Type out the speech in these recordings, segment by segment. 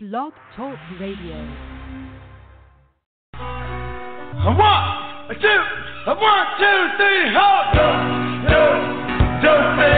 Blog Talk Radio. A one, a two, a one, two, three, hold up, do, do,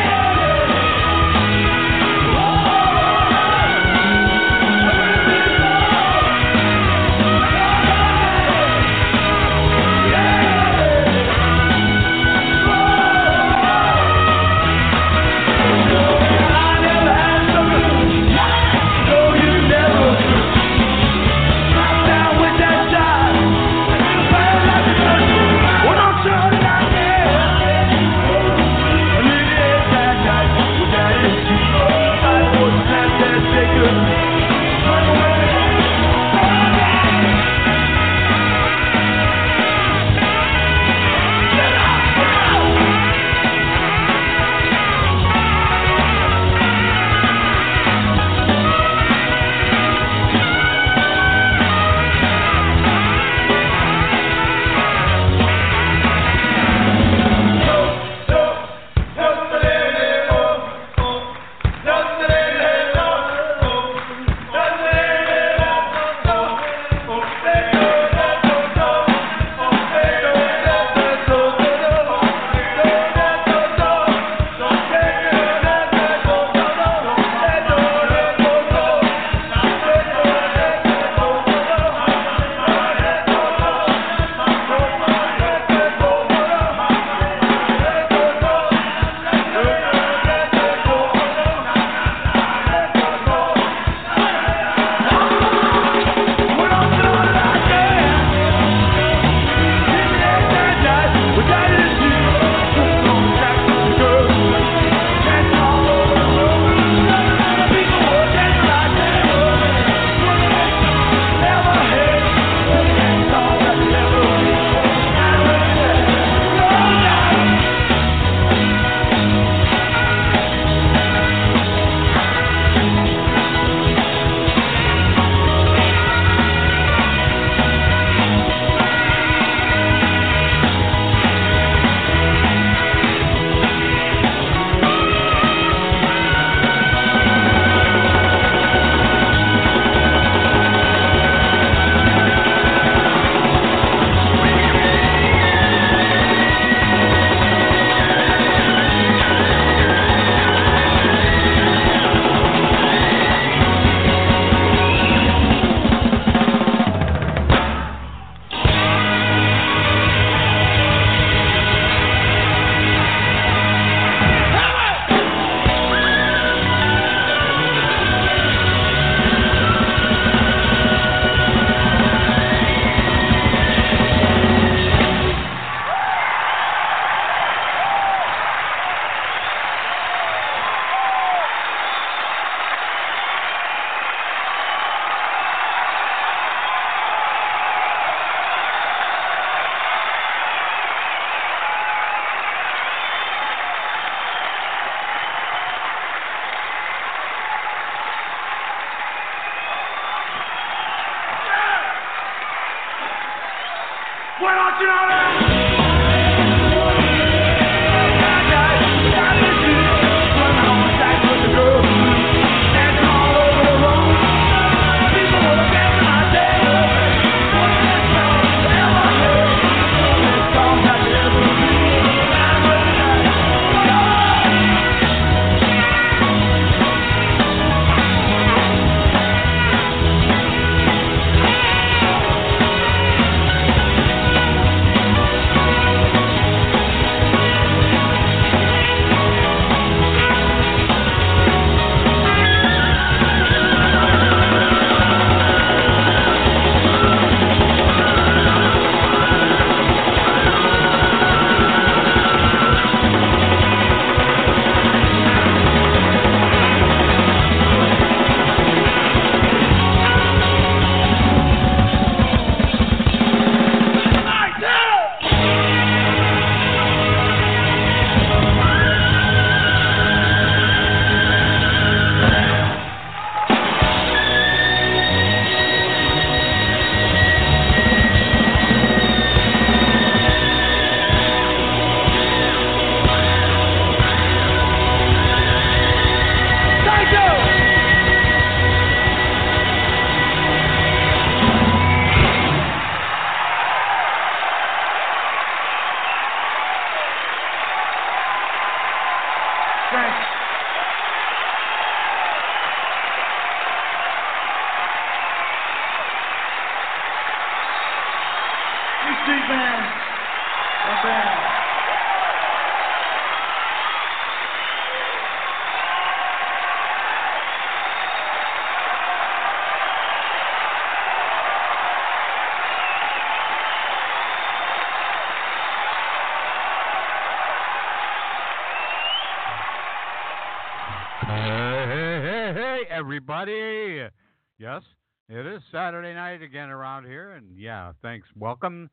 Yes, it is Saturday night again around here. And yeah, thanks. Welcome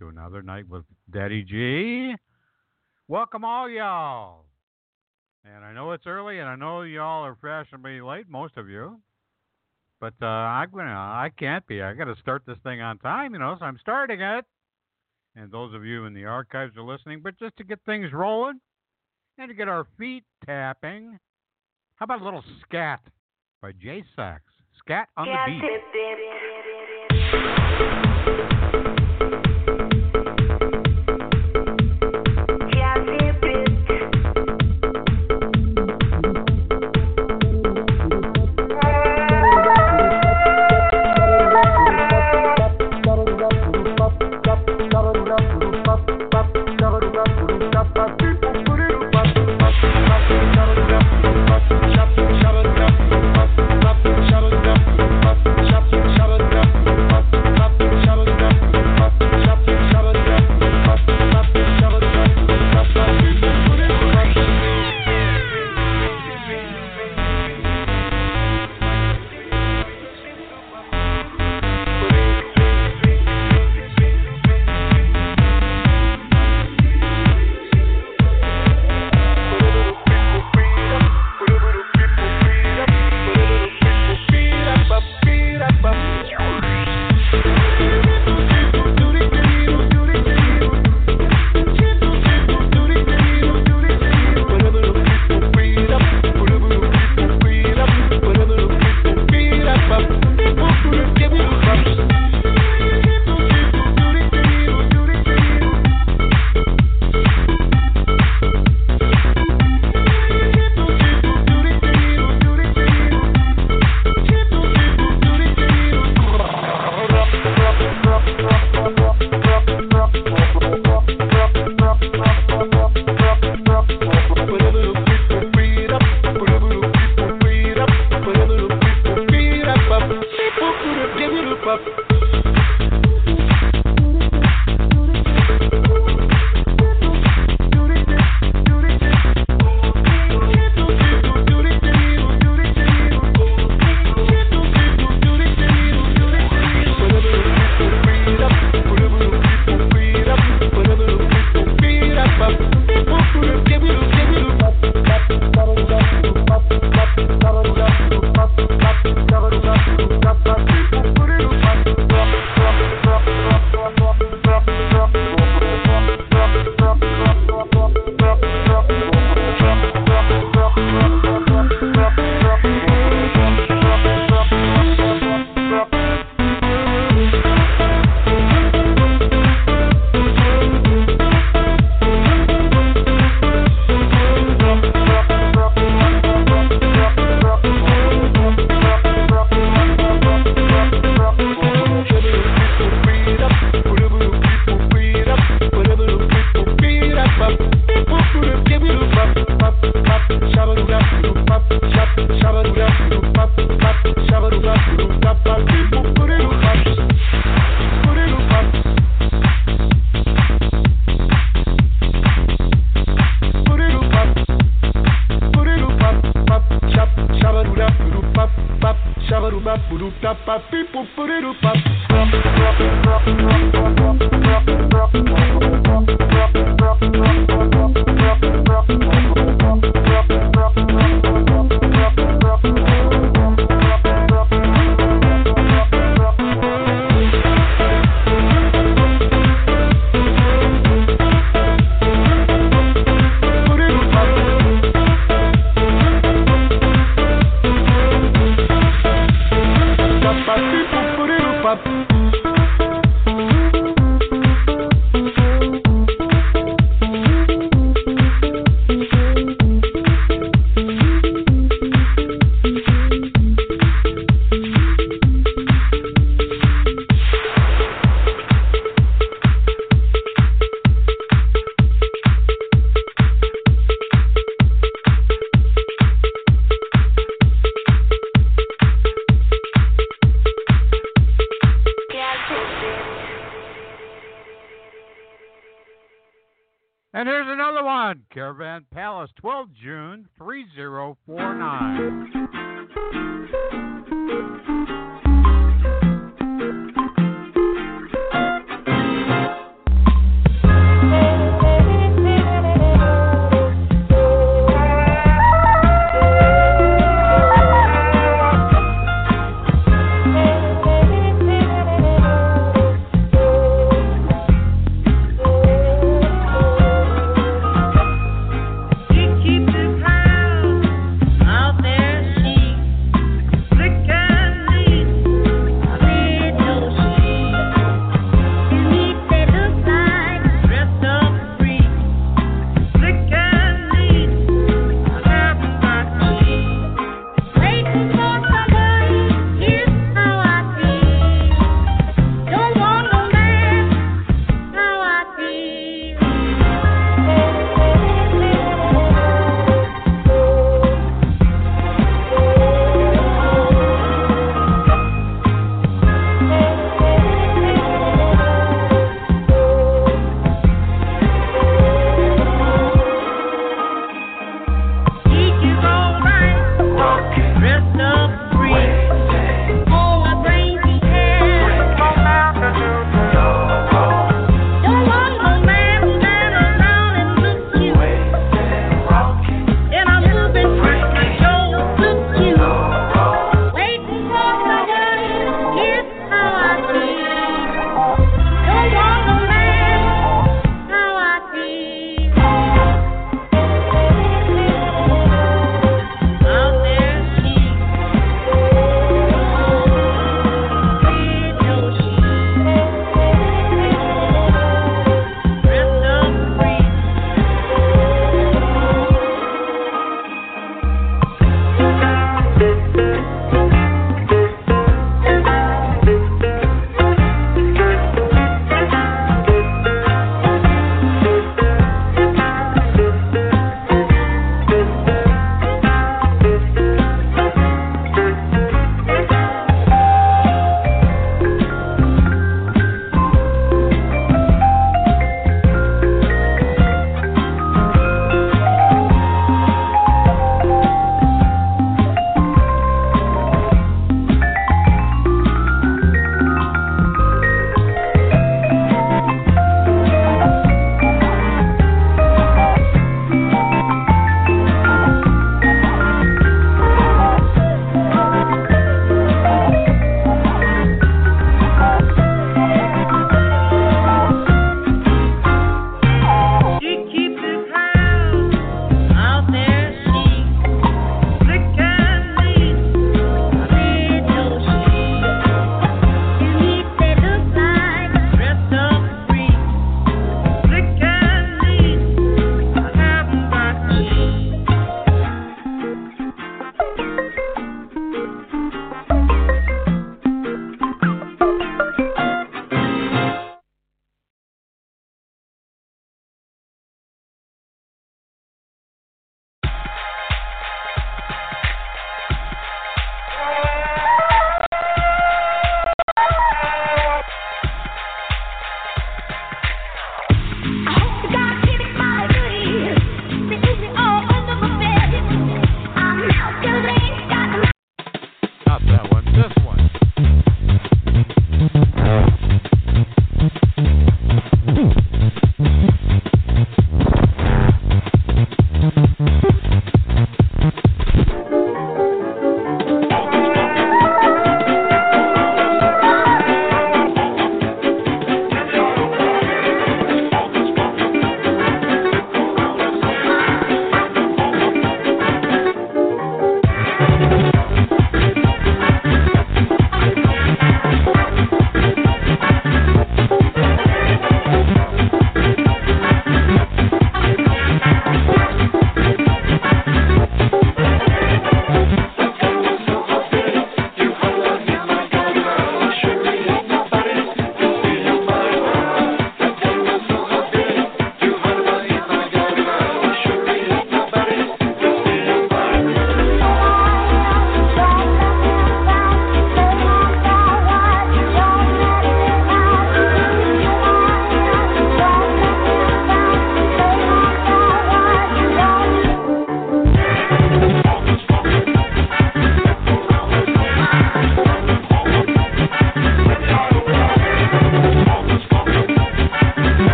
to another night with Daddy G. Welcome, all y'all. And I know it's early, and I know y'all are fashionably late, most of you. But uh, I'm gonna, I can't be. I got to start this thing on time, you know. So I'm starting it. And those of you in the archives are listening. But just to get things rolling, and to get our feet tapping. How about a little scat by J Sax? Scat on the beat. Caravan Palace, 12 June 3049.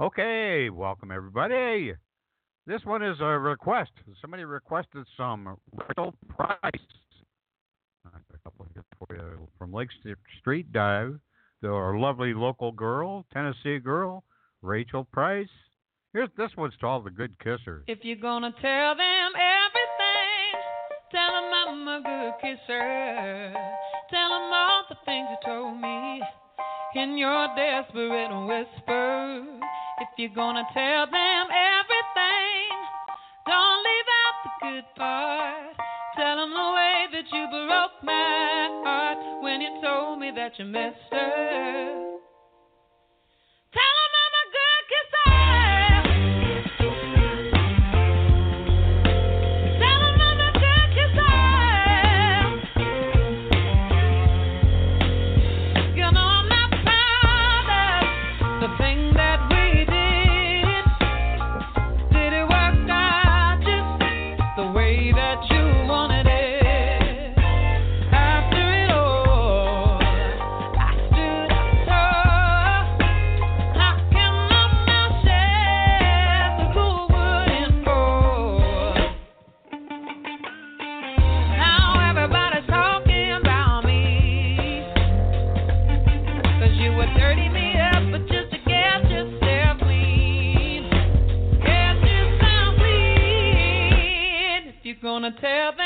Okay, welcome everybody. This one is a request. Somebody requested some Rachael Price. from Lake Street Dive, our lovely local girl, Tennessee girl, Rachael Price. Here's this one's to all the good kissers. If you're gonna tell them everything, tell them I'm a good kisser. Tell them all the things you told me in your desperate whisper. If you're gonna tell them everything, don't leave out the good part. Tell them the way that you broke my heart when you told me that you missed her. gonna tell them.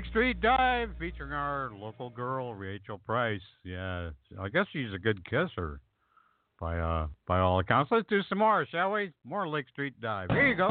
Lake Street Dive featuring our local girl Rachael Price. Yeah, I guess she's a good kisser, by uh, by all accounts. Let's do some more, shall we? More Lake Street Dive. Here you go.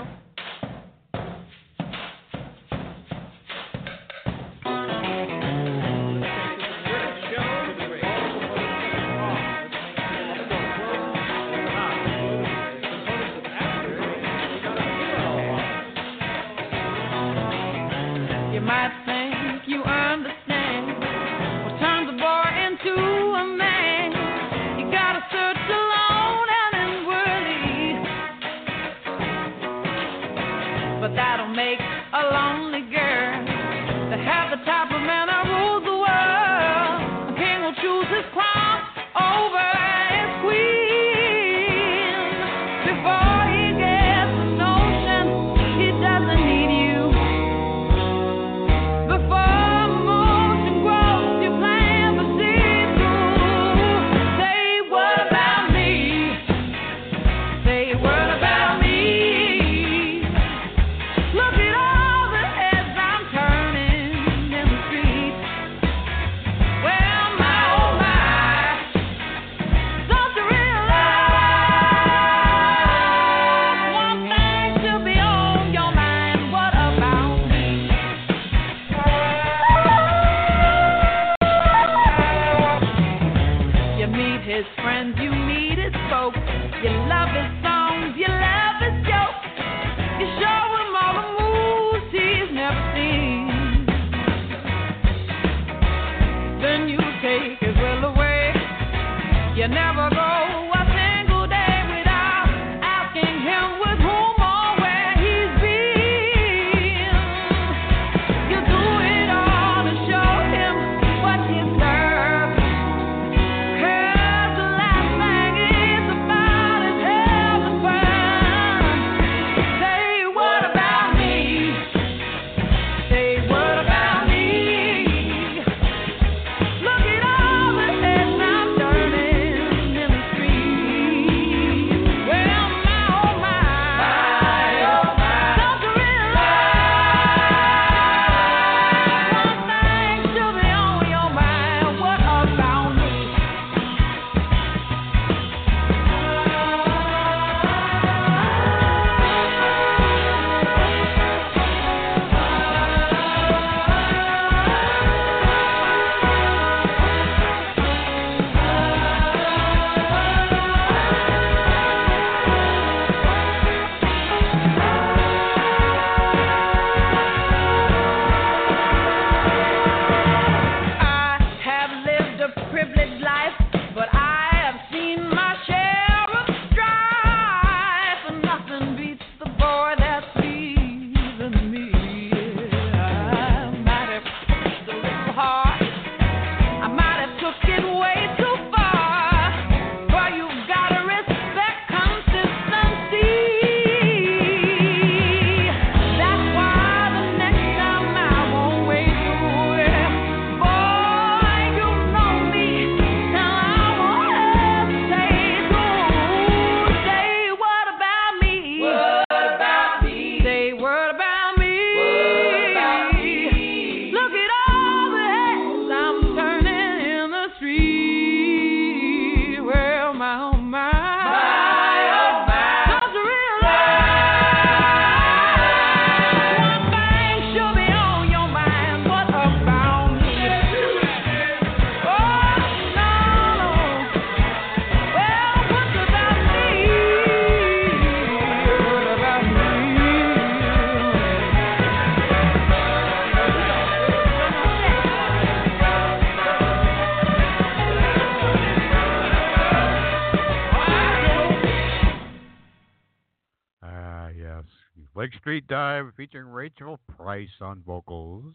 Price on vocals.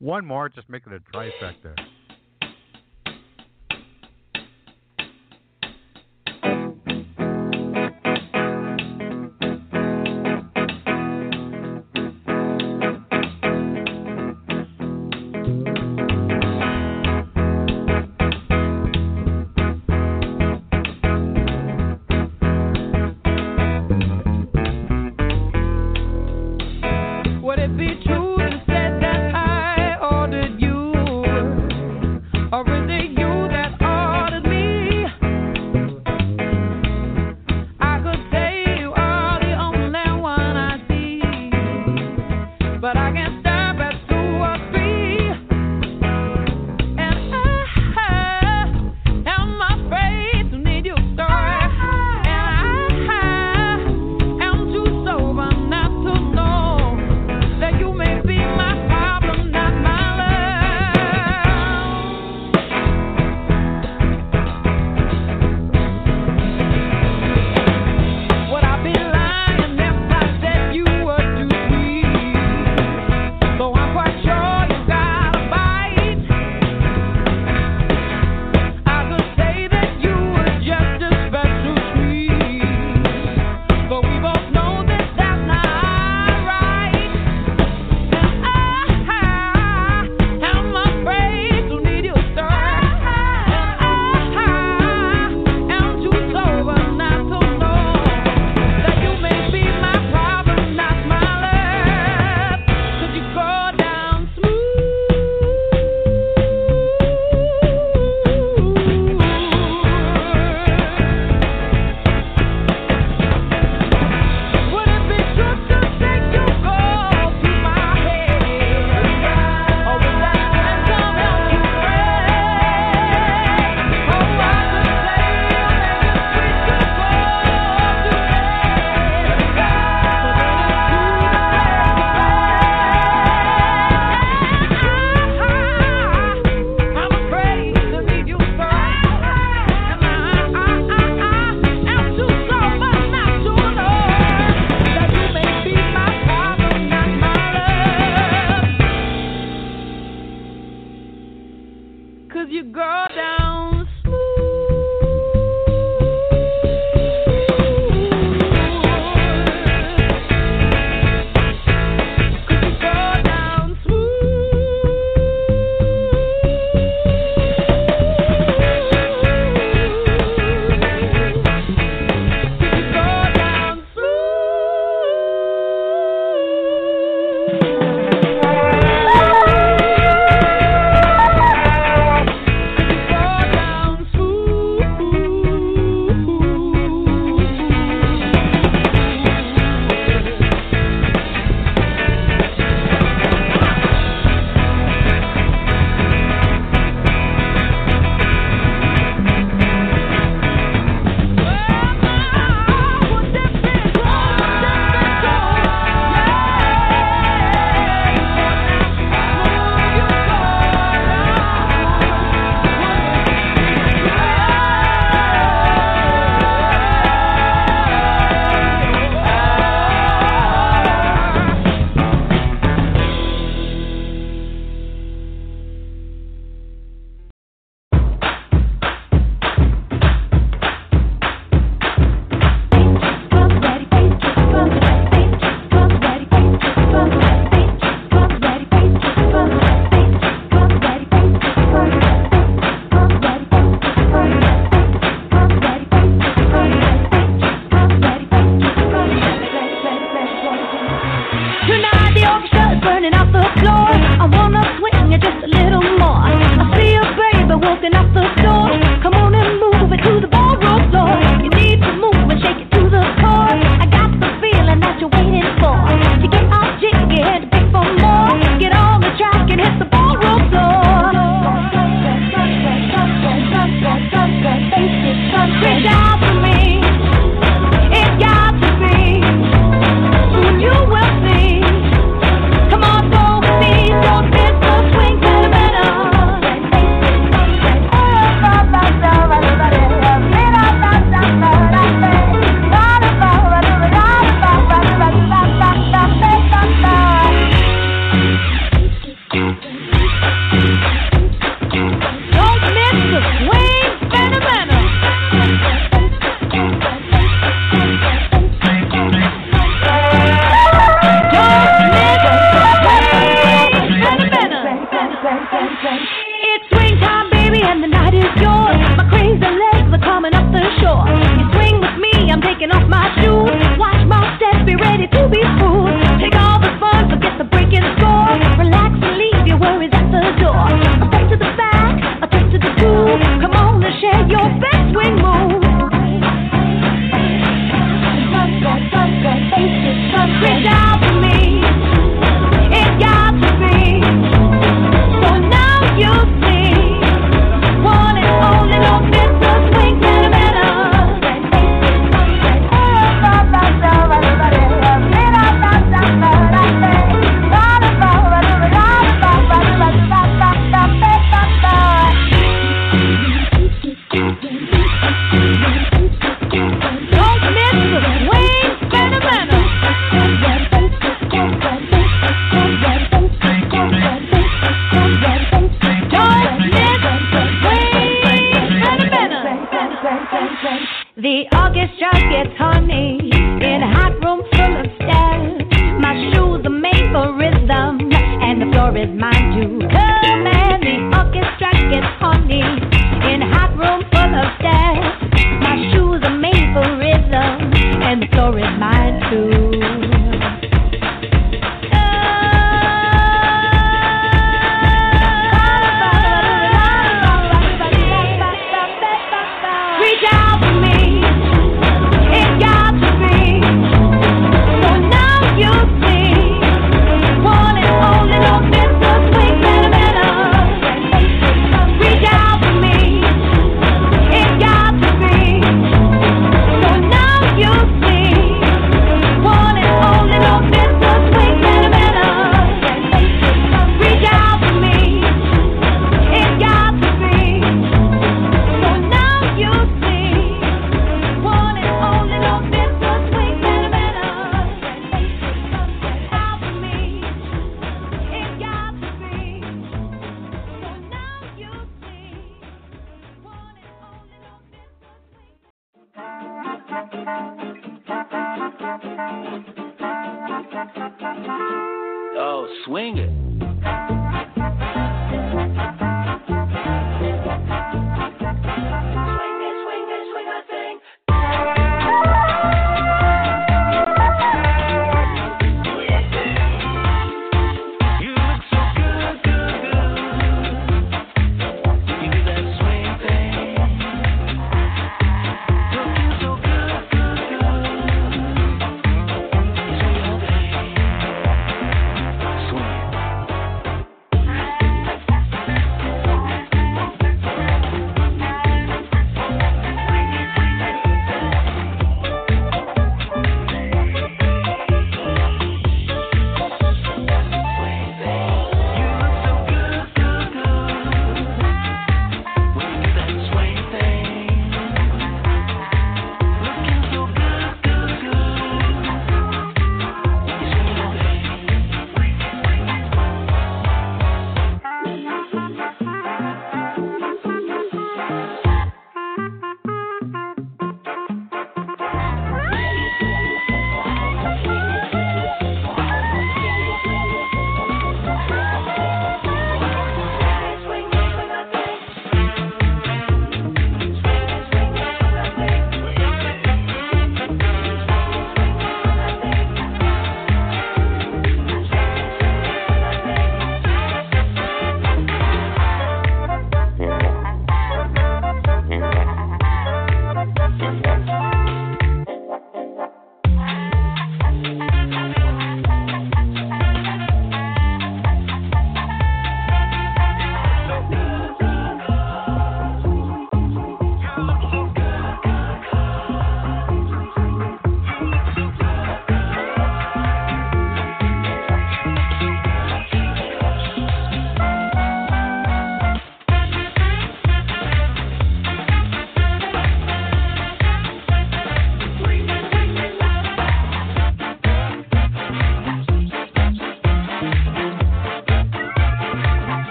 One more, just make it a trifecta.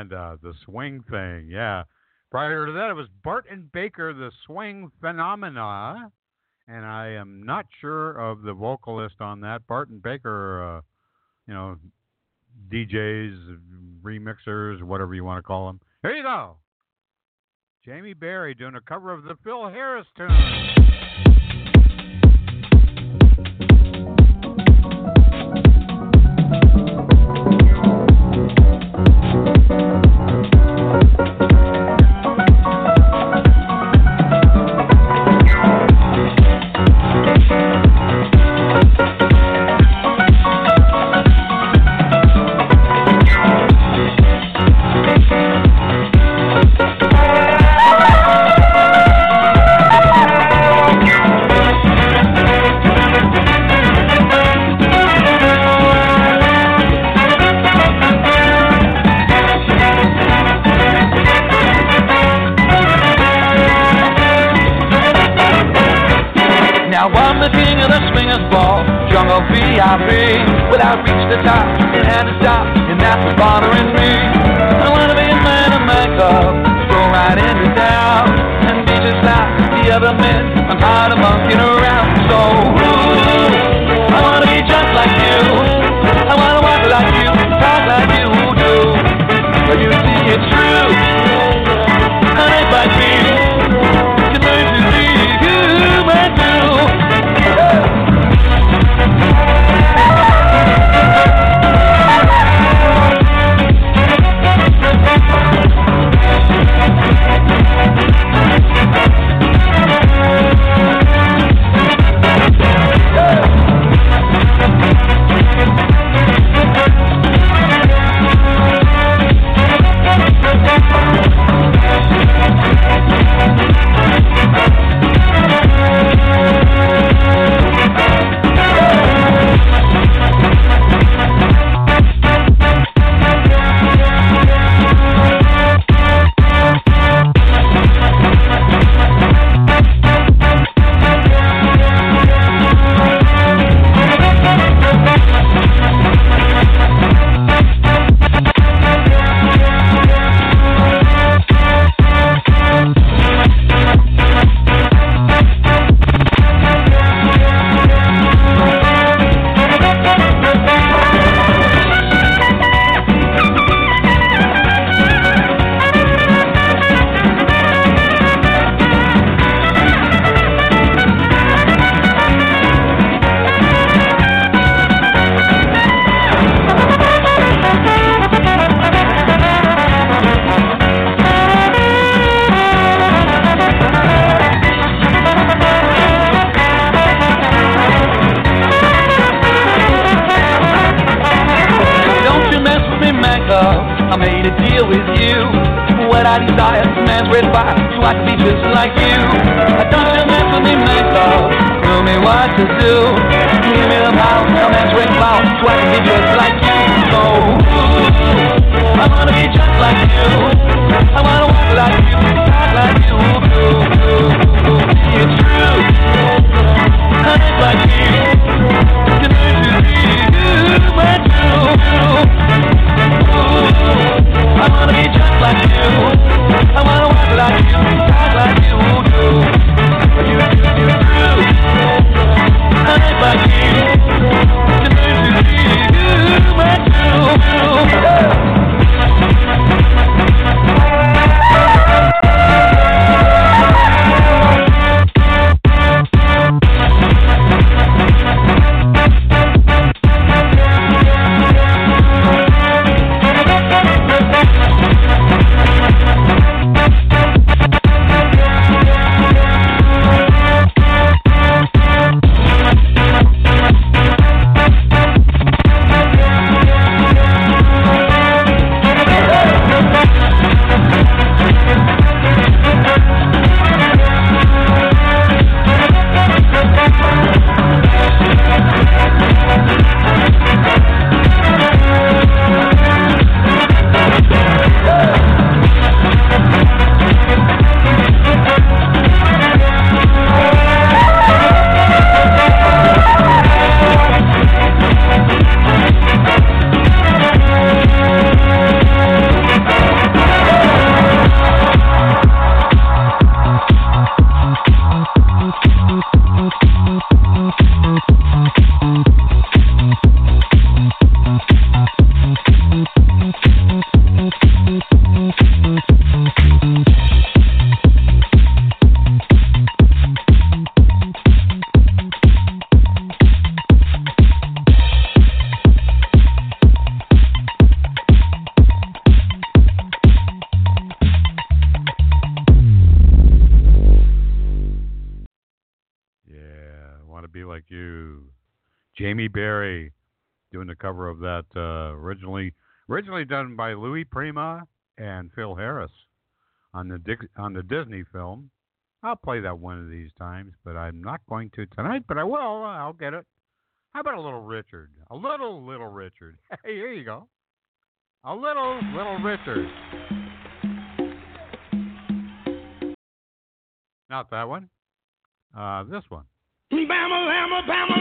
and uh, the swing thing. Yeah. Prior to that, it was Bart&Baker, the swing phenomena, and I am not sure of the vocalist on that. Bart&Baker, uh, you know, DJs, remixers, whatever you want to call them. Here you go. Jamie Berry doing a cover of the Phil Harris tune. And Phil Harris on the Dick, on the Disney film. I'll play that one of these times, but I'm not going to tonight. But I will. I'll get it. How about a little Richard? A little little Richard. Hey, here you go. A little little Richard. Not that one. Uh, this one. Bama, Bama,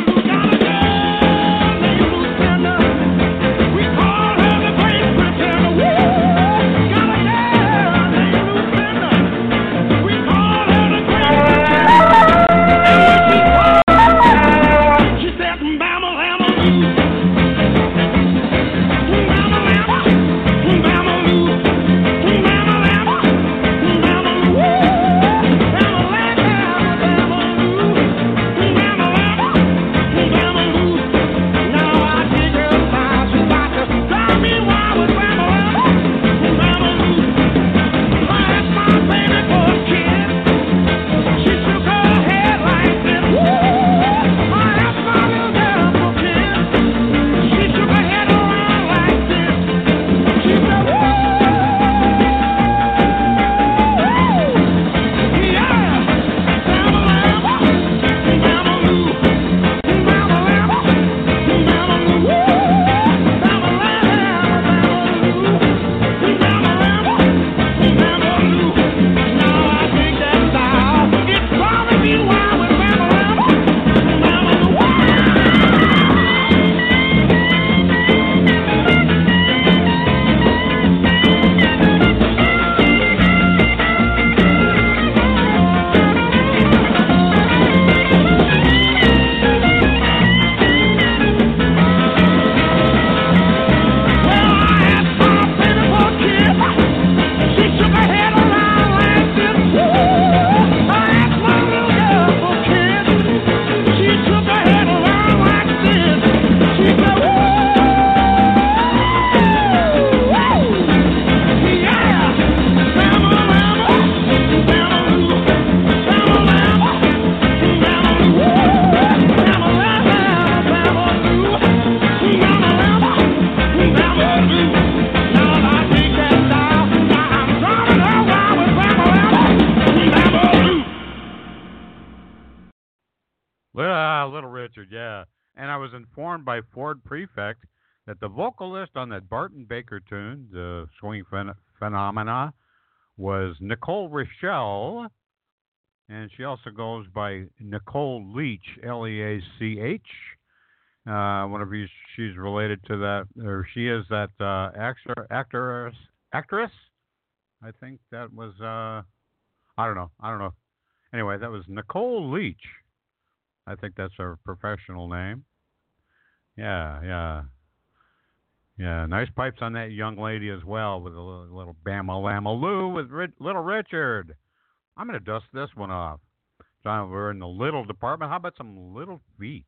And she also goes by Nicole Leach, L E A C H. Uh, of you, she's related to that, or she is that uh, actor, actress, actress. I think that was, uh, I don't know, I don't know. Anyway, that was Nicole Leach. I think that's her professional name. Yeah, yeah. Yeah, nice pipes on that young lady as well with a little, little Bama Lama Lou with Little Richard. I'm going to dust this one off. John, we're in the little department. How about some Little Feat?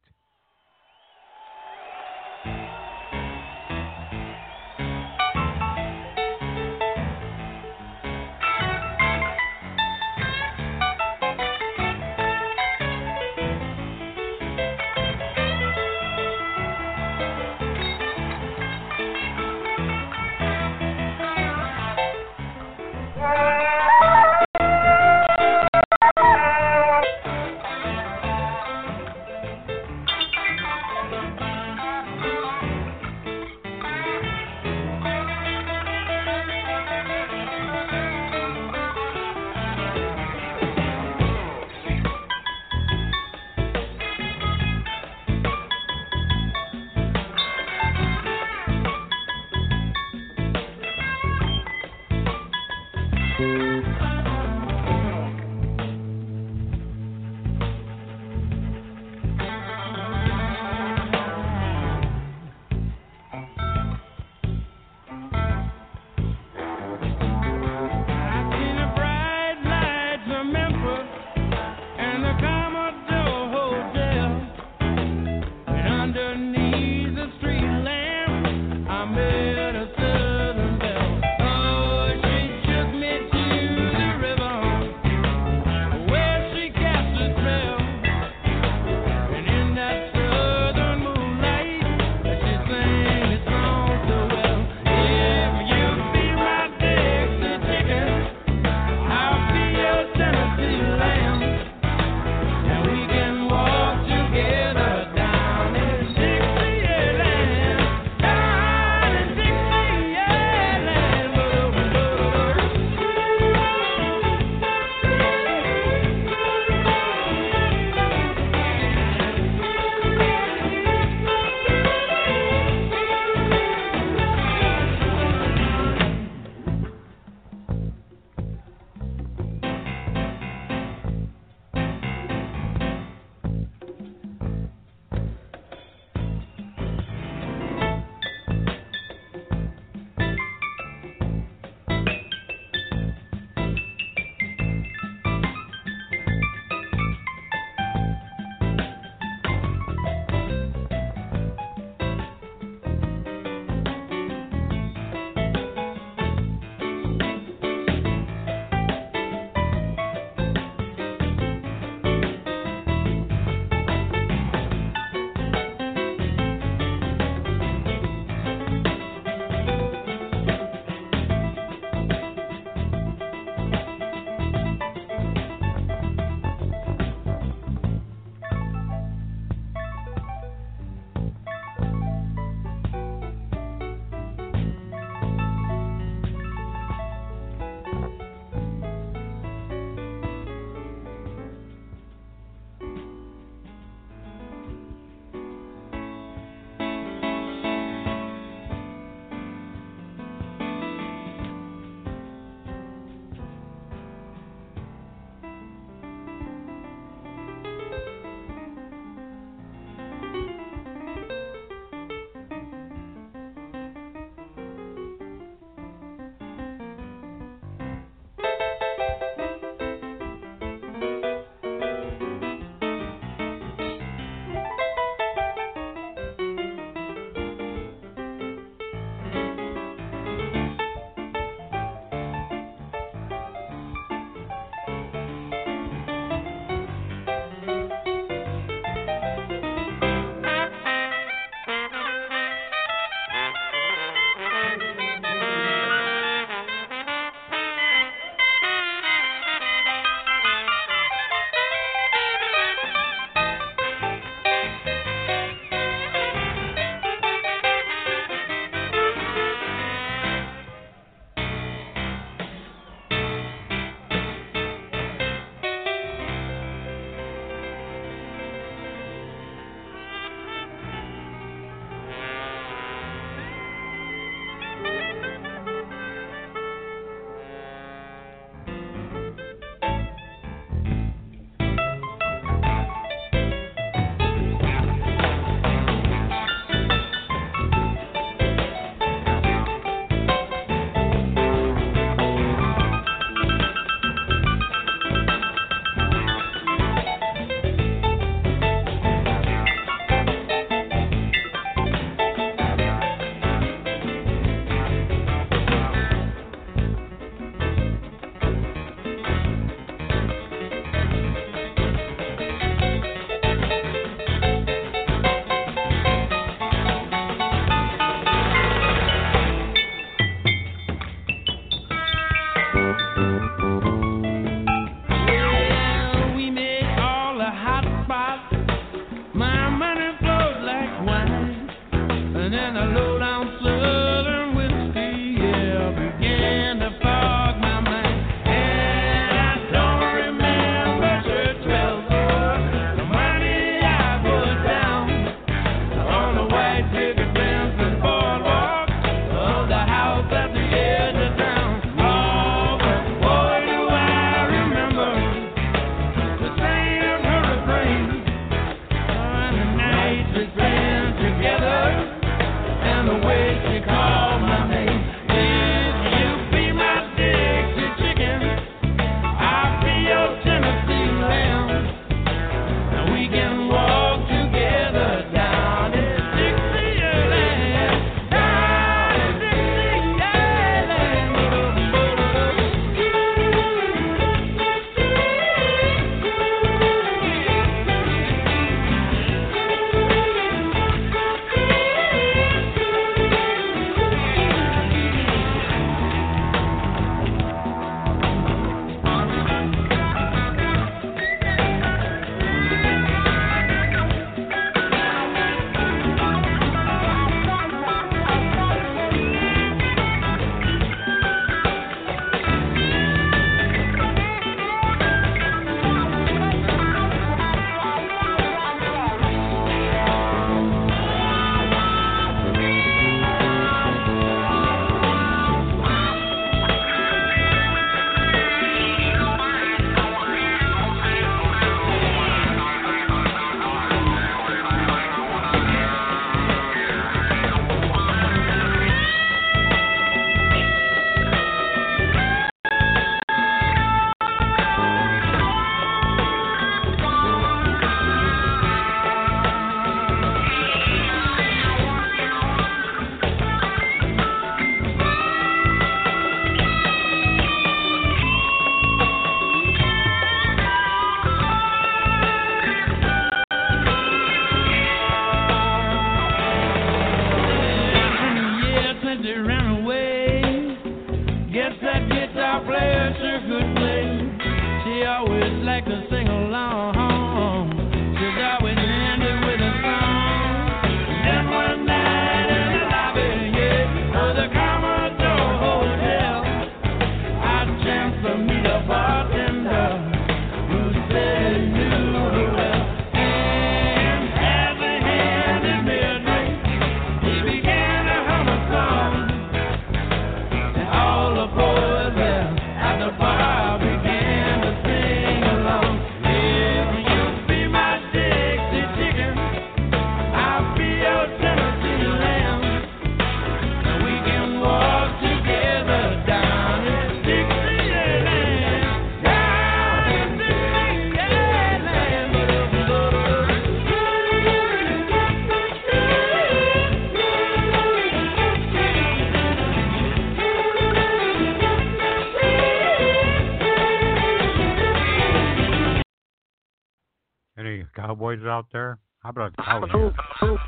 I'm an old cowhand.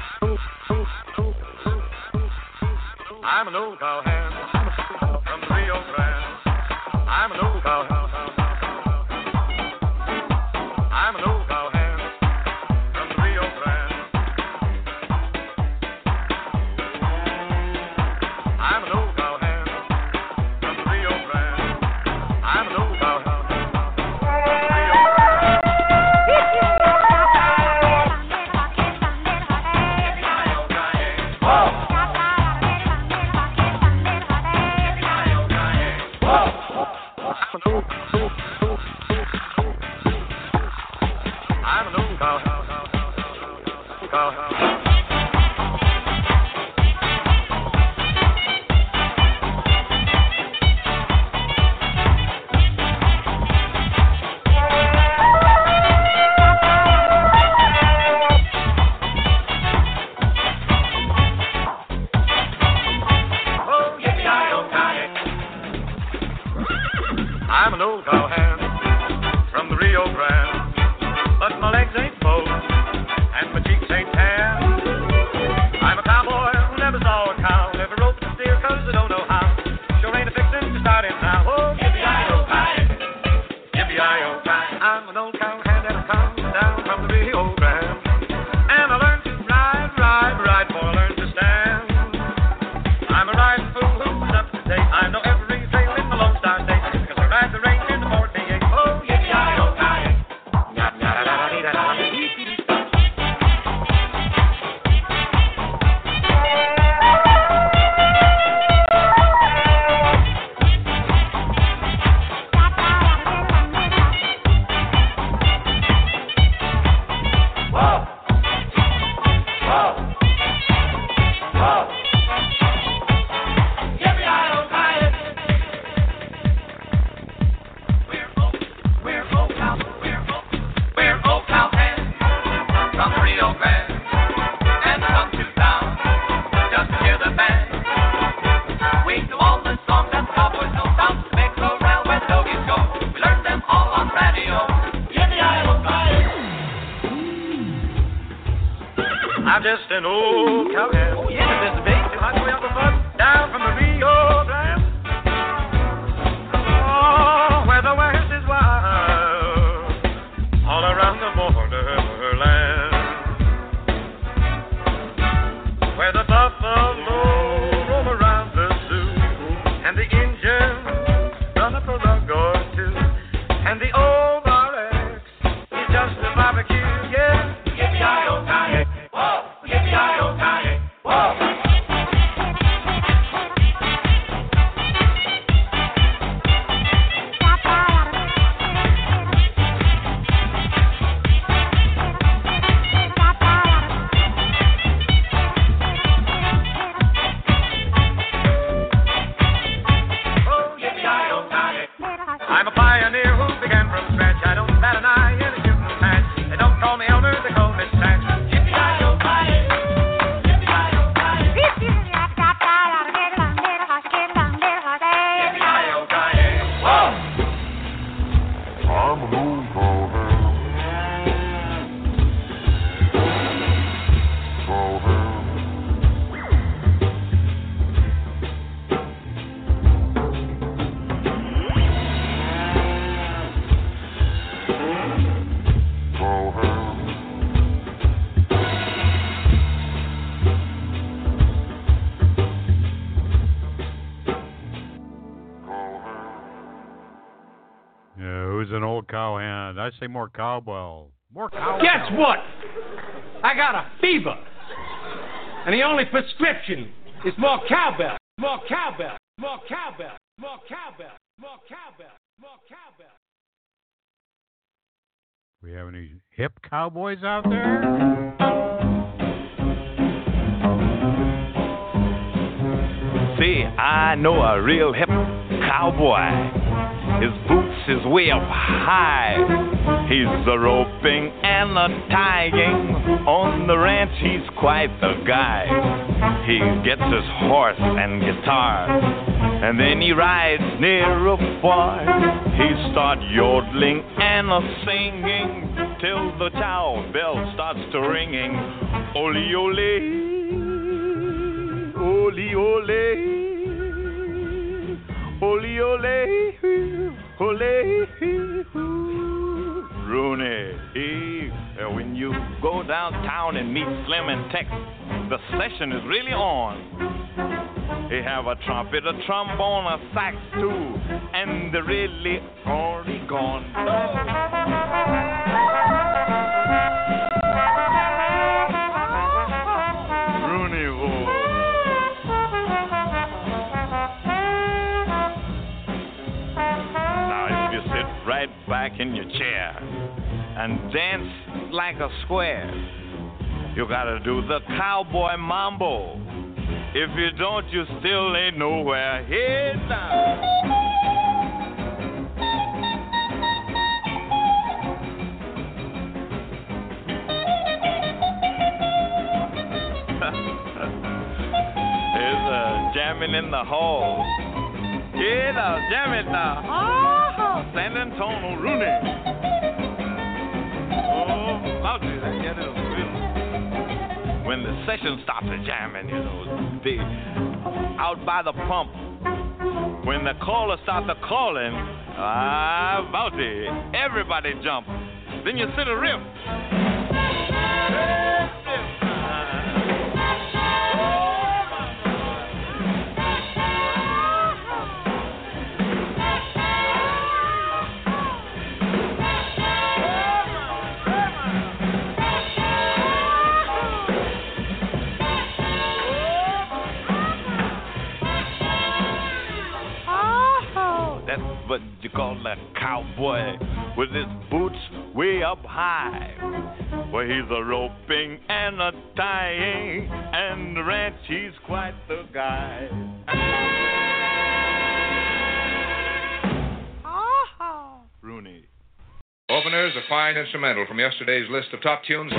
I'm an old. Say more cowbell. More cowbell. Guess what? I got a fever. And the only prescription is more cowbell. More cowbell. More cowbell. More cowbell. More cowbell. More cowbell. We have any hip cowboys out there? See, I know a real hip cowboy. His boots is way up high. He's a roping and a tying. On the ranch, he's quite the guy. He gets his horse and guitar, and then he rides near a fire. He starts yodeling and a singing till the chow bell starts to ringing. Ole ole. Ole ole, ole ole, ole. Rooney, hey, uh, when you go downtown and meet Slim and Tex, the session is really on. They have a trumpet, a trombone, a sax too, and they're really already gone. Back in your chair and dance like a square, you gotta do the cowboy mambo. If you don't, you still ain't nowhere. Down. There's a jamming in the hall. Yeah, the jamming now. Ah, San Antonio Rooney. Oh, lousy, that get it real. When the session starts a jamming, you know, they out by the pump. When the caller starts a calling, ah, Bouty, everybody jump. Then you sit a rip. What you call a cowboy with his boots way up high. Well, he's a roping and a tying, and the ranch, he's quite the guy. Rooney. Openers, a fine instrumental from yesterday's list of top tunes.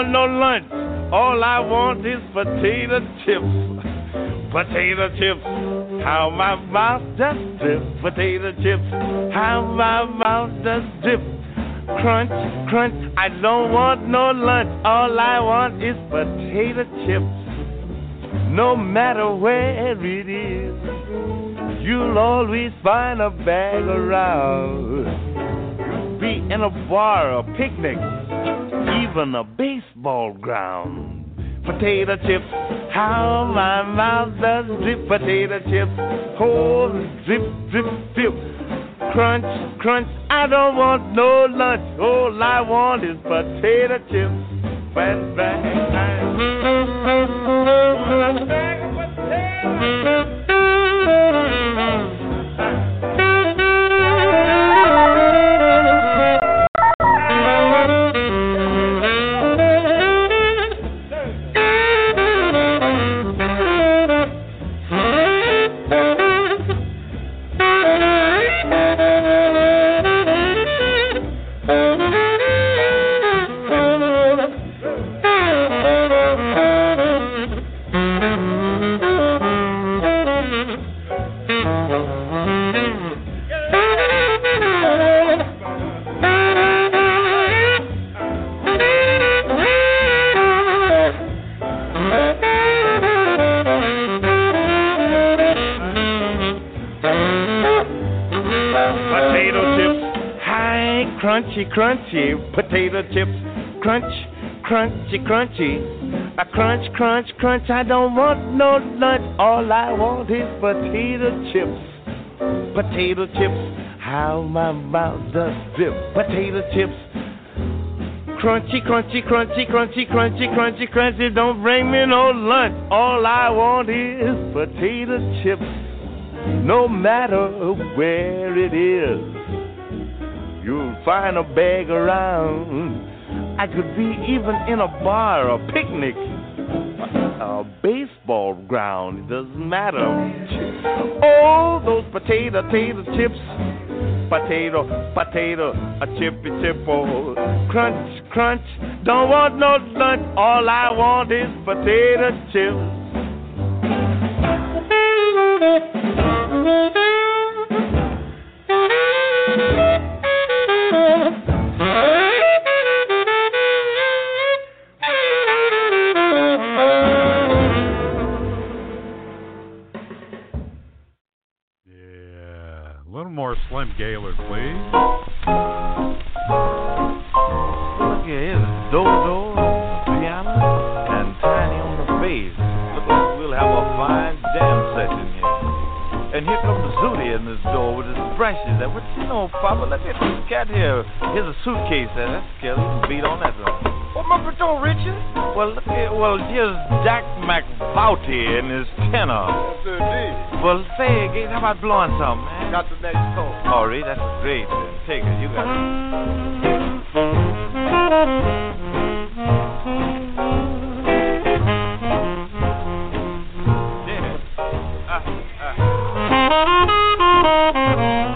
Want no lunch. All I want is potato chips. Potato chips, how my mouth does drips. Potato chips, how my mouth does drips. Crunch, crunch, I don't want no lunch. All I want is potato chips. No matter where it is, you'll always find a bag around. Be in a bar, a picnic, even a baseball ground. Potato chips, how my mouth does drip. Potato chips, oh, drip, drip, drip. Crunch, crunch, I don't want no lunch. All I want is potato chips. Fat bag. Crunchy, crunchy potato chips. Crunch, crunchy, crunchy. A crunch, crunch, crunch. I don't want no lunch. All I want is potato chips. Potato chips. How my mouth does drip. Potato chips. Crunchy, crunchy, crunchy, crunchy, crunchy, crunchy, crunchy. Don't bring me no lunch. All I want is potato chips. No matter where it is, you'll find a bag around. I could be even in a bar, a picnic, a, baseball ground. It doesn't matter. Oh, those potato, potato chips. Potato, potato, a chippy chippo. Oh, crunch, crunch. Don't want no lunch. All I want is potato chips. More Slim Gaillard, please. Look here, here's Dodo on the piano and Tiny on the bass. Look like we'll have a fine jam session here. And here comes Zutty in this door with his brushes. That what you know, Papa? Look at this cat here. Here's a suitcase eh? there. That's Kelly. You can beat on that one. What my patrol, Richard? Well, look. Well, here's Jack McVouty in his tenor. Well, say, Gates, how about blowing some, man? Got the next call. All right, that's great. Then. Take it. You got it. Take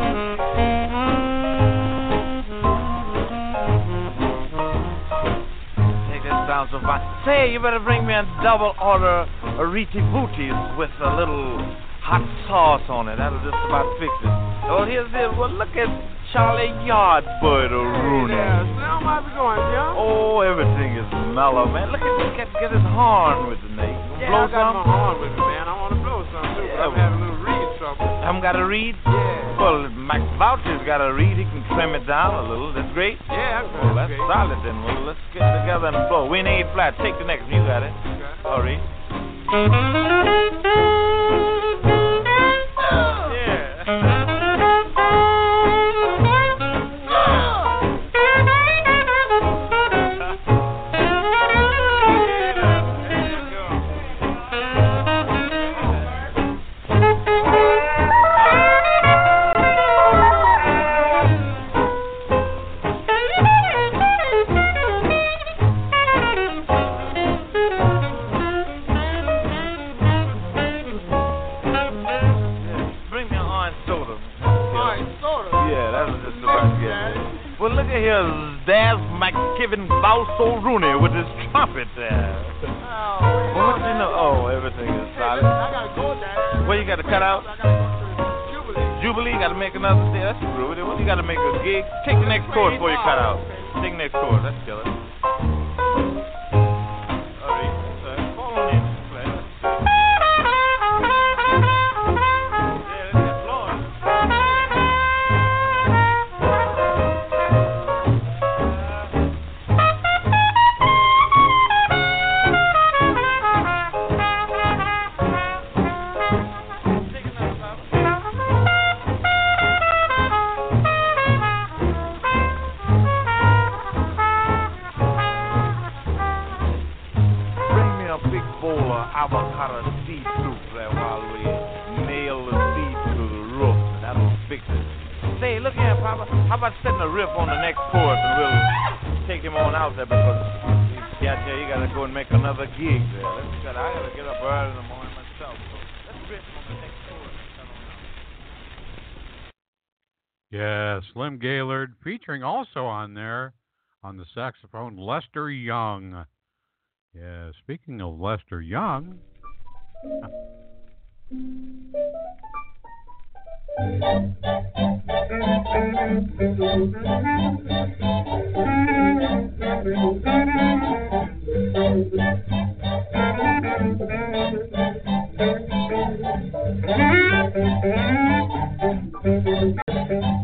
Say, you better bring me a double order of Riti Booties with a little hot sauce on it. That'll just about fix it. Well, here's it. Well, look at Charlie Yardbird Rooney. Yeah, Slim, how's it going, John? Oh, everything is mellow, man. Look at this cat get his horn with the Nate. Yeah, blow I got some? my horn with me, trouble. Haven't got to read? Yeah. Well, McVoucher's got to read. He can trim it down a little. That's great. Yeah, that's Well, that's great. solid then. Well, let's get together and blow. We ain't flat. Take the next one. You got it. All right. Balso Rooney with his trumpet there. Oh, Well, what you know? Oh, everything is solid. I got to go there. What you got to cut out? Jubilee, got to make another. Yeah, that's groovy. What you got to make a gig? Take the next chord before you cut out. Take the next chord. Featuring also on there on the saxophone Lester Young. Yeah, speaking of Lester Young,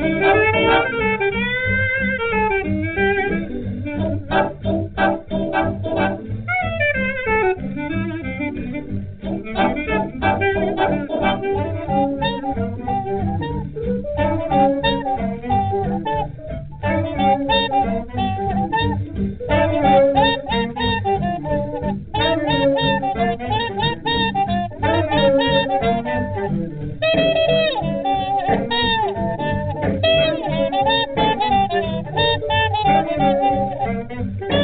Thank you. that's good.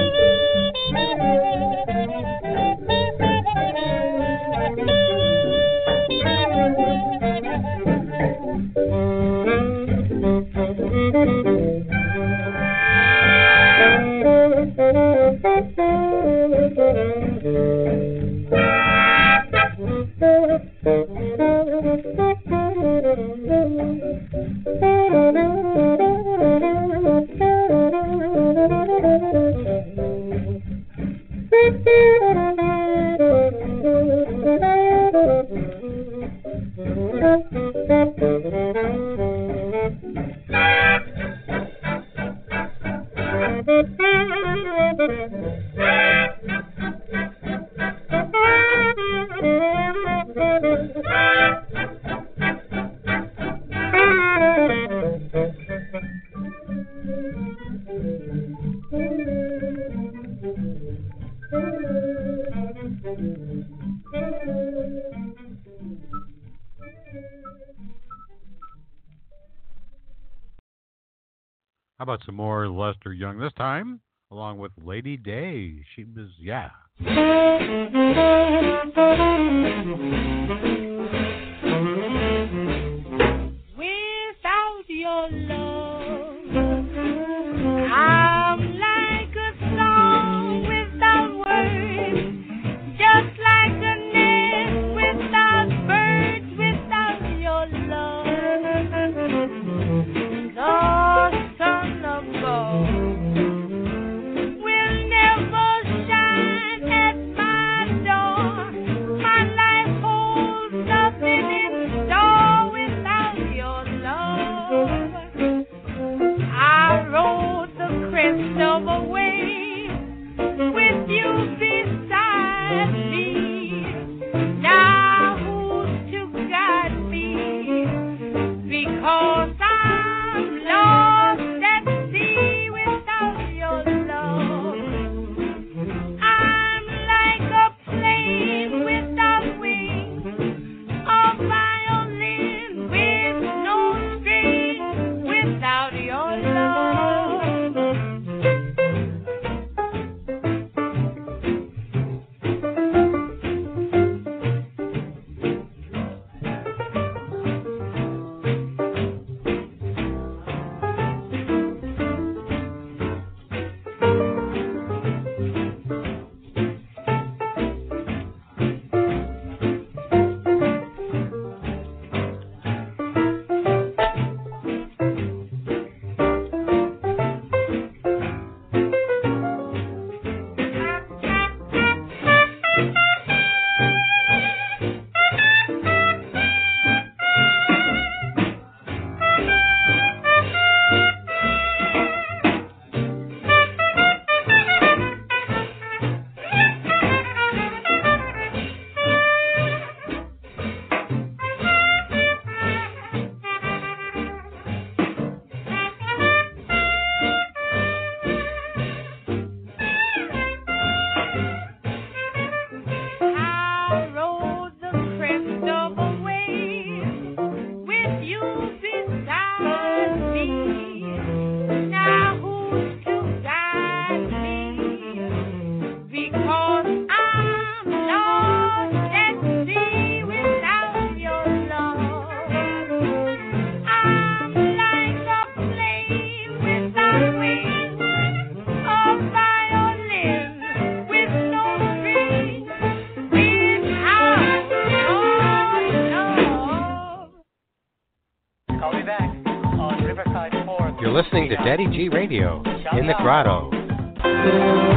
Radio in the grotto.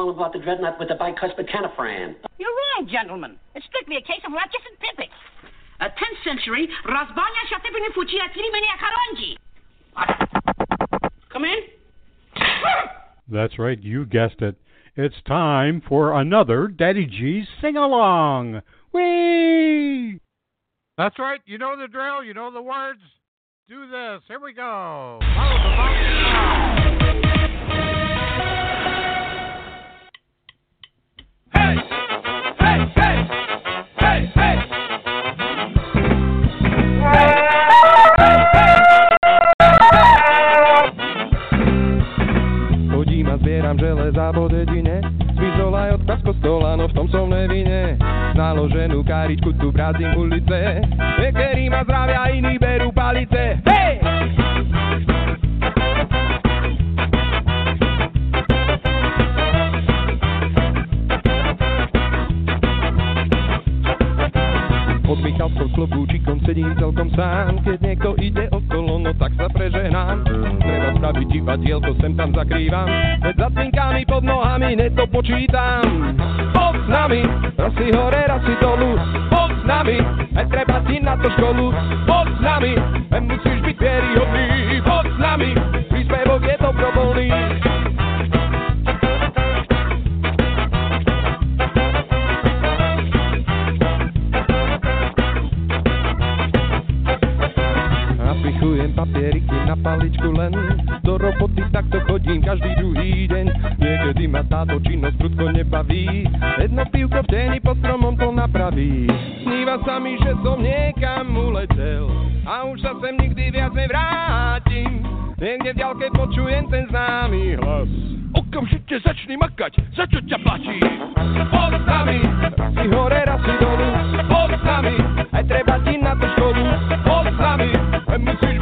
Yeah, he's got that poem about the dreadnought with the bicuspid canifran. You're wrong, gentlemen. It's strictly a case of Ratchis and Pippet. A 10th century Razbanya Shatipini Fuchi Atirimene Akaranji. Come in. That's right, you guessed it. It's time for another Daddy G's sing along. Whee! That's right, you know the drill, you know the words. Do this. Here we go. Brazím ulice Niektorí ma zdravia, iní berú palice. Hej! Klobúčikom sedím celkom sám. Keď niekto ide okolo, no tak sa preženám. Treba spraviť divadielko, sem tam zakrývam. Veď za tvinkami pod nohami, hneď to počítam Pod s nami, raz si hore, raz si dolu. Pod nami, aj treba si na to školu. Pod s nami, musíš byť vieryhodný. Pod s nami, príspevok je dobrovoľný papieriky na paličku len. Do roboty takto chodím každý druhý deň. Niekedy ma táto činnosť prudko nebaví. Jedno pivko v teni pod stromom to napraví. Sníva sa mi, že som niekam uletel. A už sa sem nikdy viac nevrátim. Niekde v ďalke počujem ten známy hlas. Okamžite začni makať, za čo ťa platí Pod s nami, si hore, raz si dolu. Pod s nami, aj treba ti na to školu Pod s nami, aj musíš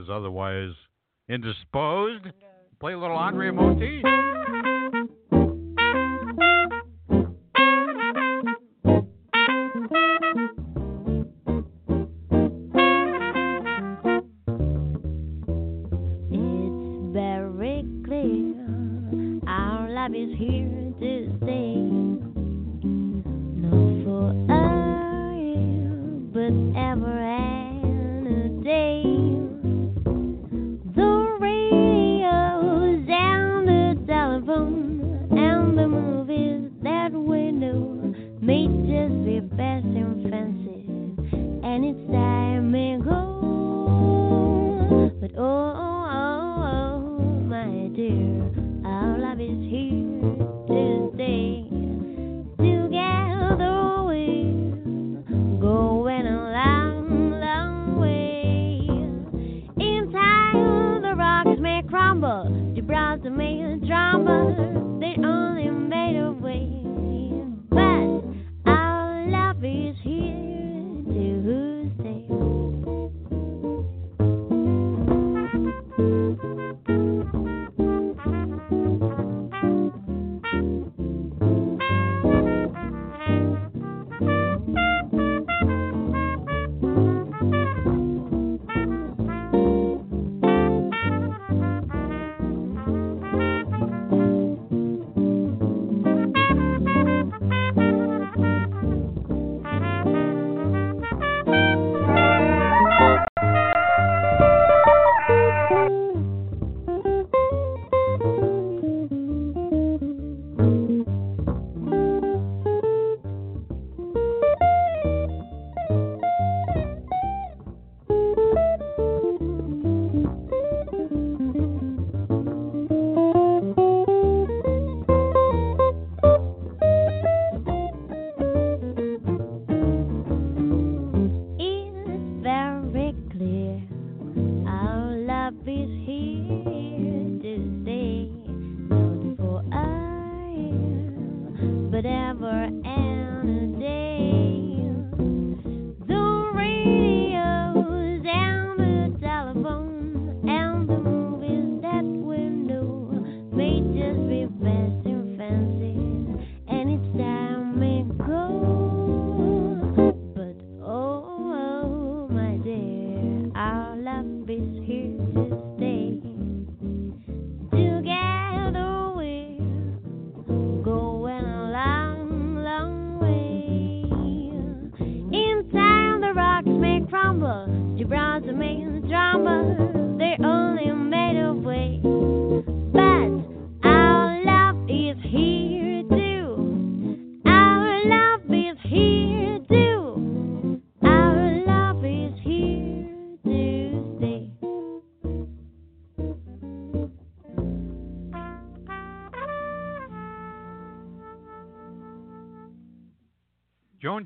is otherwise indisposed. Play a little Andrea Monti.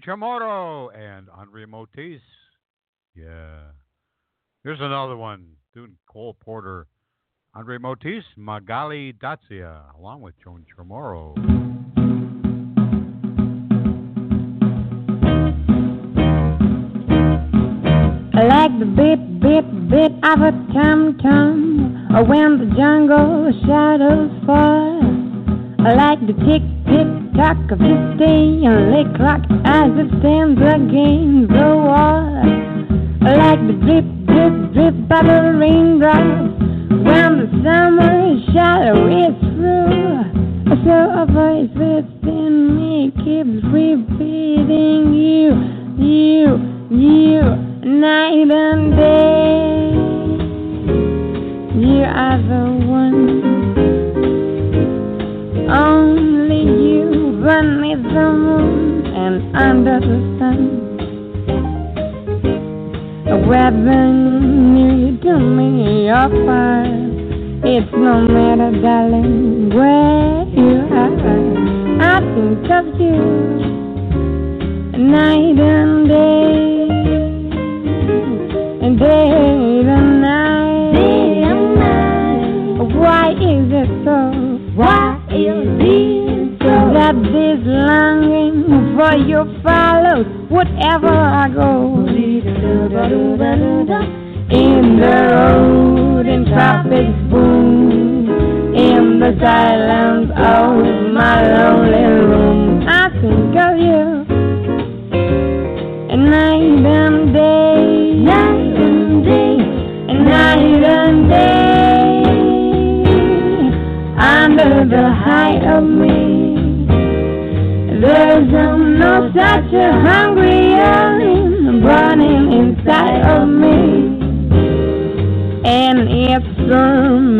Chamorro and Andrea Motis. Yeah. Here's another one. Doing Cole Porter, Andrea Motis, Magali Datzira, along with Joan Chamorro. I like the beep, beep, beep of a tum tum, uh, or when the jungle shadows fall. I like the tick, tick, tock of the Stanley clock as it stands against the wall. Like the drip, drip, drip of the raindrops when the summer shadow is through. So a voice within me keeps repeating you, you, you night and day. You are the one, the moon and under the sun. Whether you to me apart, it's no matter, darling, where you are. I think of you night and day and day for you follows whatever I go? In the road, in traffic boom, in the silence of my lonely room, I think of you. And night and day, night and day, and night and day, under the height of me. There's no such a hungry yearning burning inside of me. And if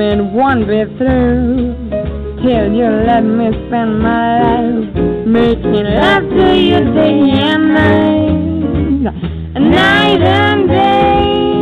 and won't be through till you let me spend my life making love to you day and night, night and day.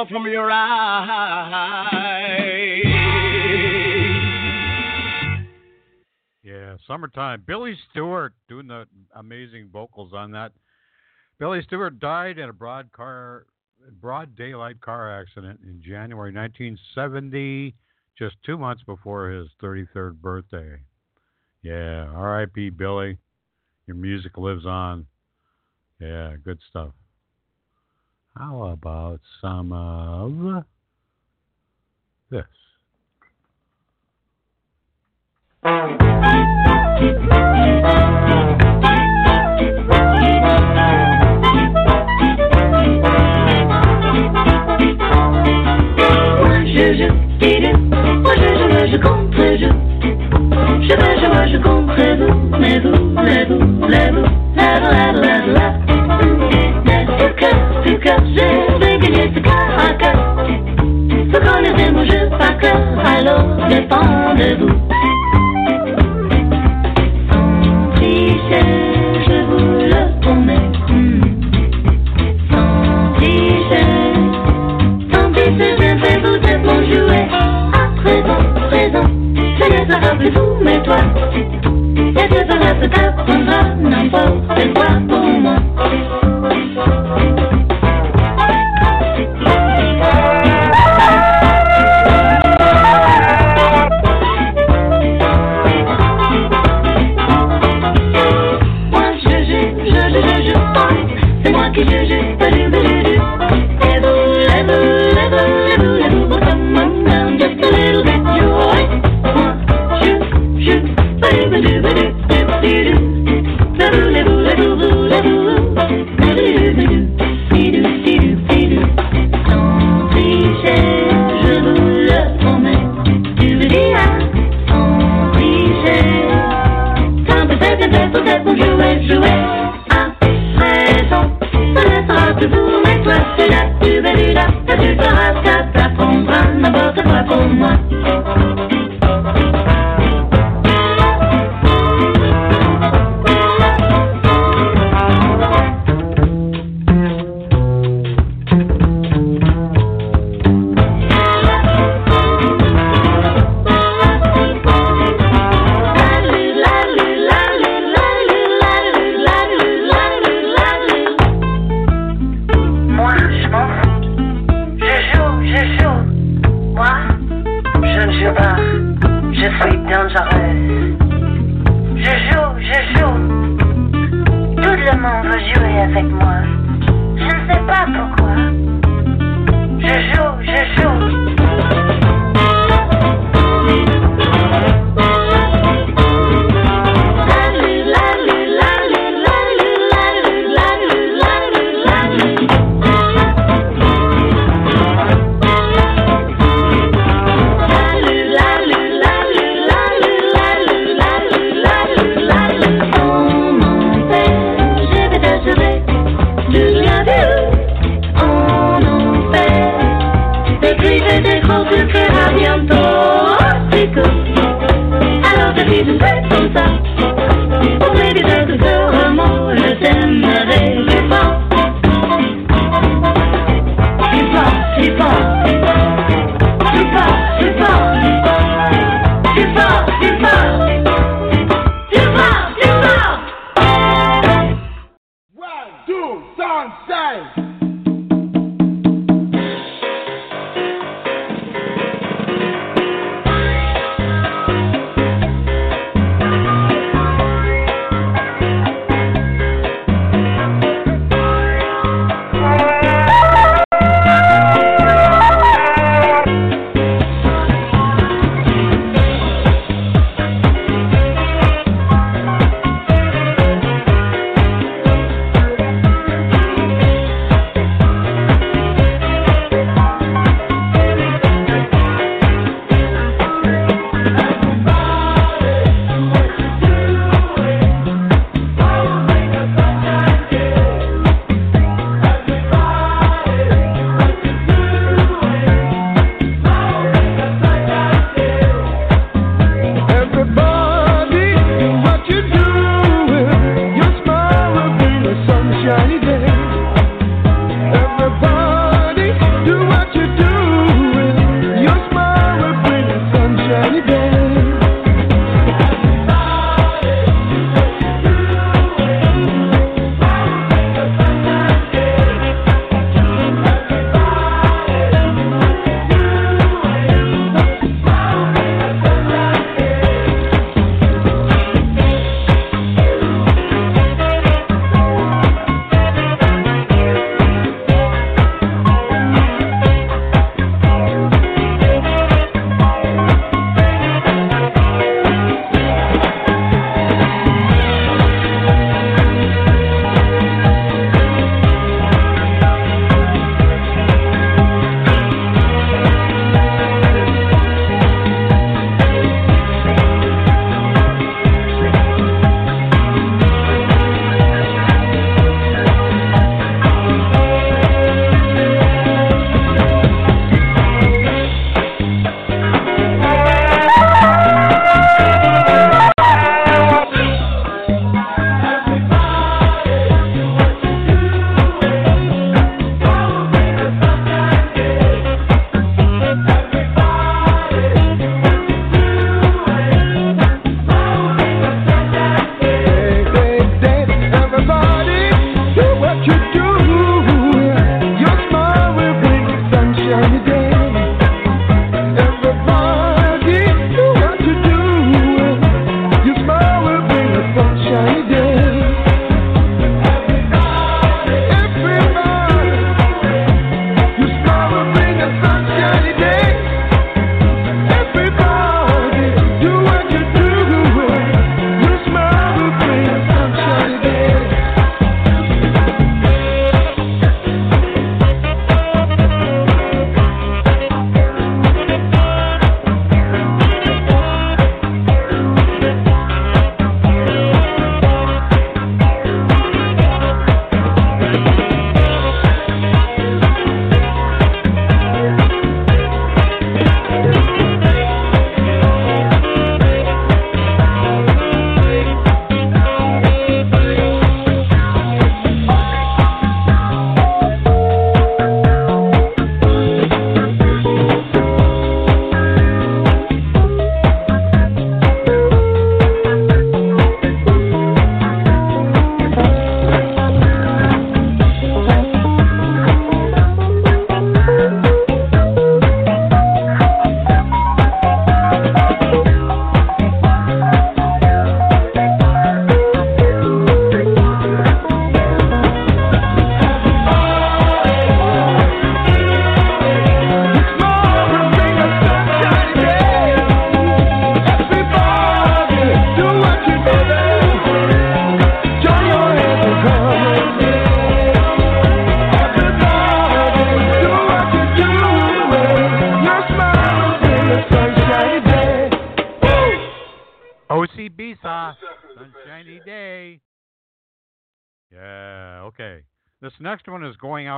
Fall from your eye. Yeah, summertime. Billy Stewart doing the amazing vocals on that. Billy Stewart died in a broad car, broad daylight car accident in January 1970, just two months before his 33rd birthday. Yeah, R.I.P. Billy. Your music lives on. Yeah, good stuff. How about some of this? Je je je je je contre je Je je je ce ce je vais gagner ce cœur à cœur Vous connaissez mon jeu par cœur Alors défendez-vous Sans tricher je vous le promets. Sans tricher pis, c'est bien fait, vous êtes mon jouet. À présent, présent, je ne serai plus vous, mais toi. Et ce sera ce t'apprendra n'importe quoi pour. Moi,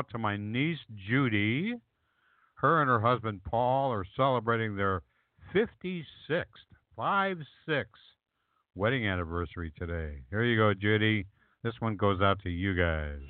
out to my niece Judy. Her and her husband Paul are celebrating their 56th, 5 6 wedding anniversary today. Here you go, Judy. This one goes out to you guys.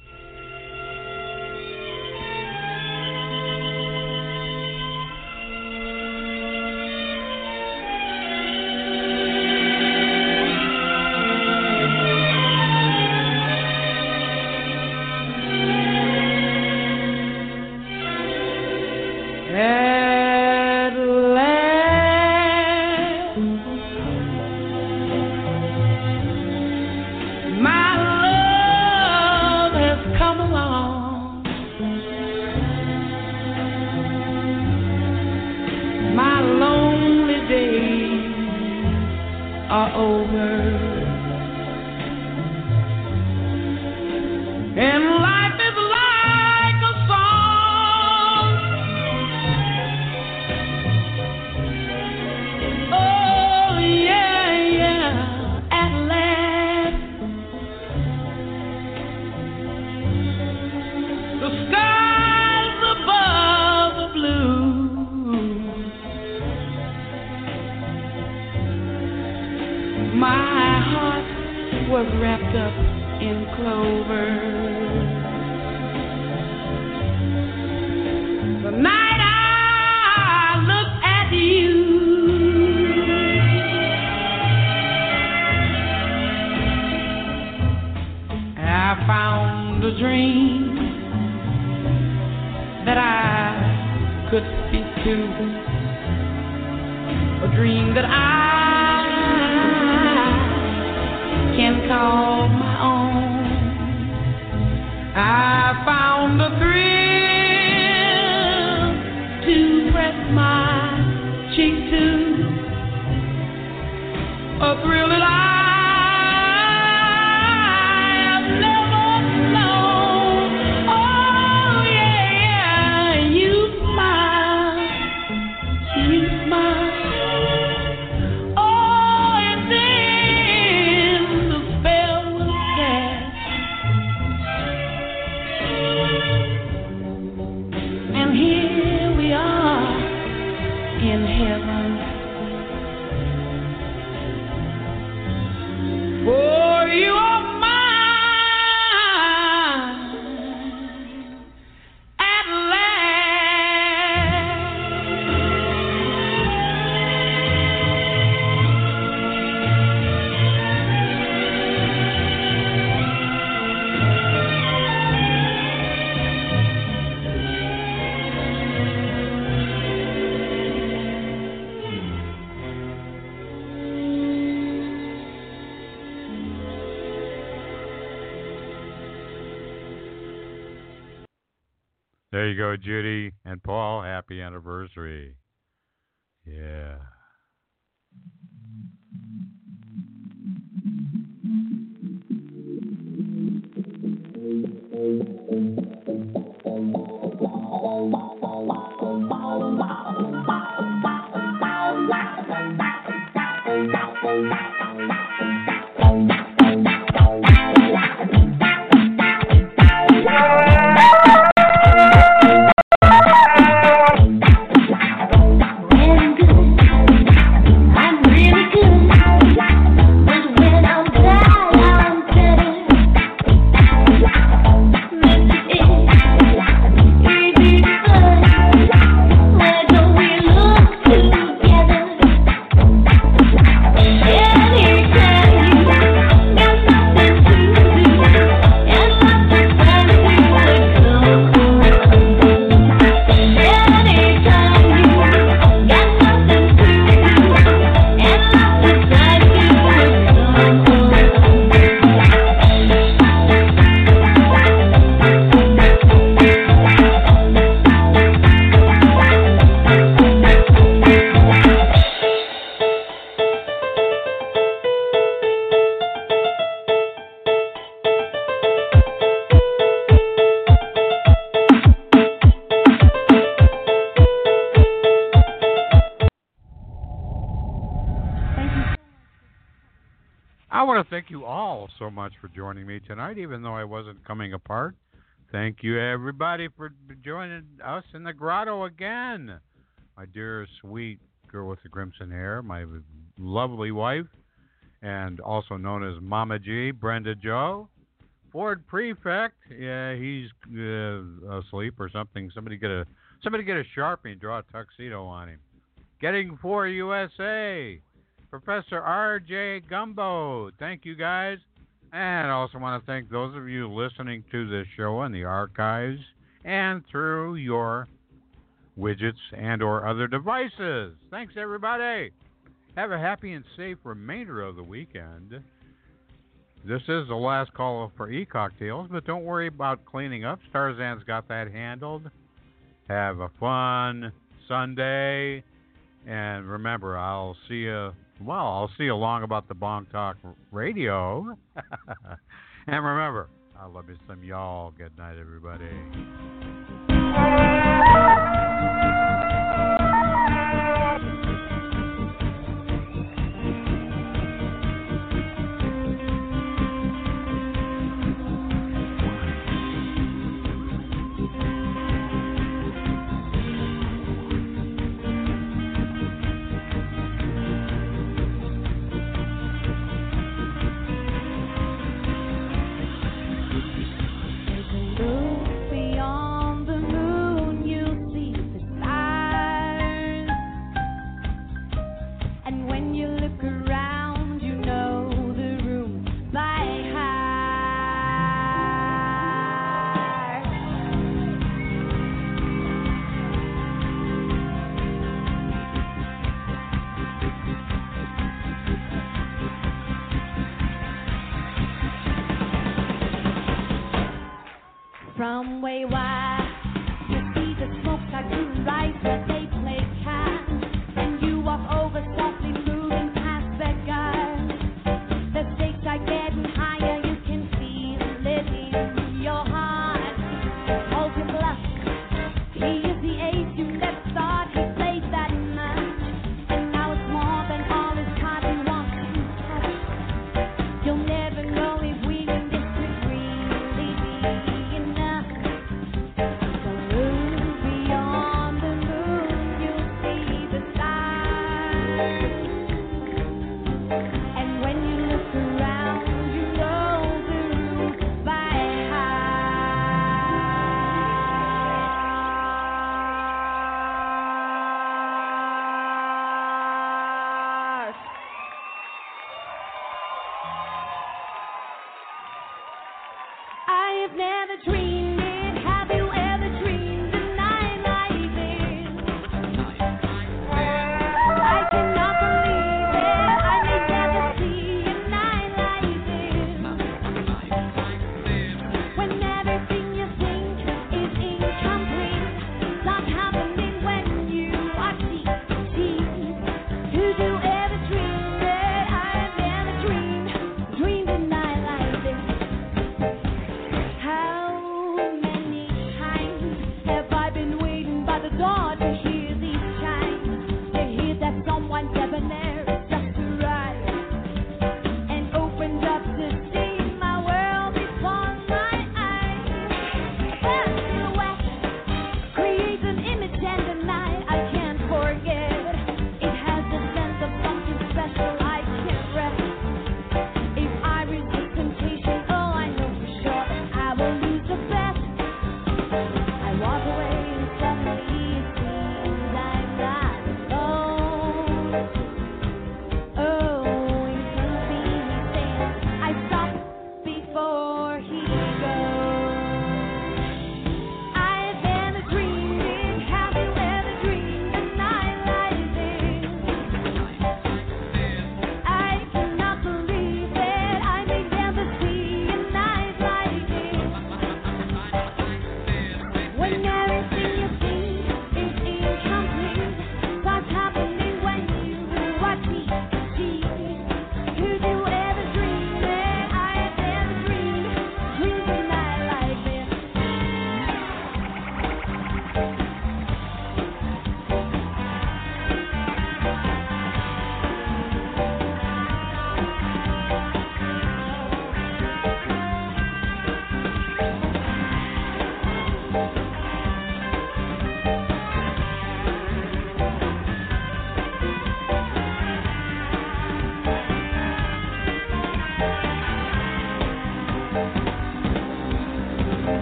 you go, Judy and Paul. Happy anniversary. Yeah. Coming apart. Thank you, everybody, for joining us in the grotto again. My dear, sweet girl with the crimson hair, my lovely wife, and also known as Mama G, Brenda Joe. Ford Prefect, yeah, he's uh, asleep or something. Somebody get a somebody get a sharpie and draw a tuxedo on him. Getting for USA, Professor R.J. Gumbo. Thank you guys, and I also want to thank those of you listening to this show in the archives and through your widgets and or other devices. Thanks everybody. Have a happy and safe remainder of the weekend. This is the last call for e-cocktails, but don't worry about cleaning up. Starzan's got that handled. Have a fun Sunday, and remember, I'll see you. Well, I'll see you long about the Blog Talk Radio. and remember, I love you some y'all. Good night, everybody.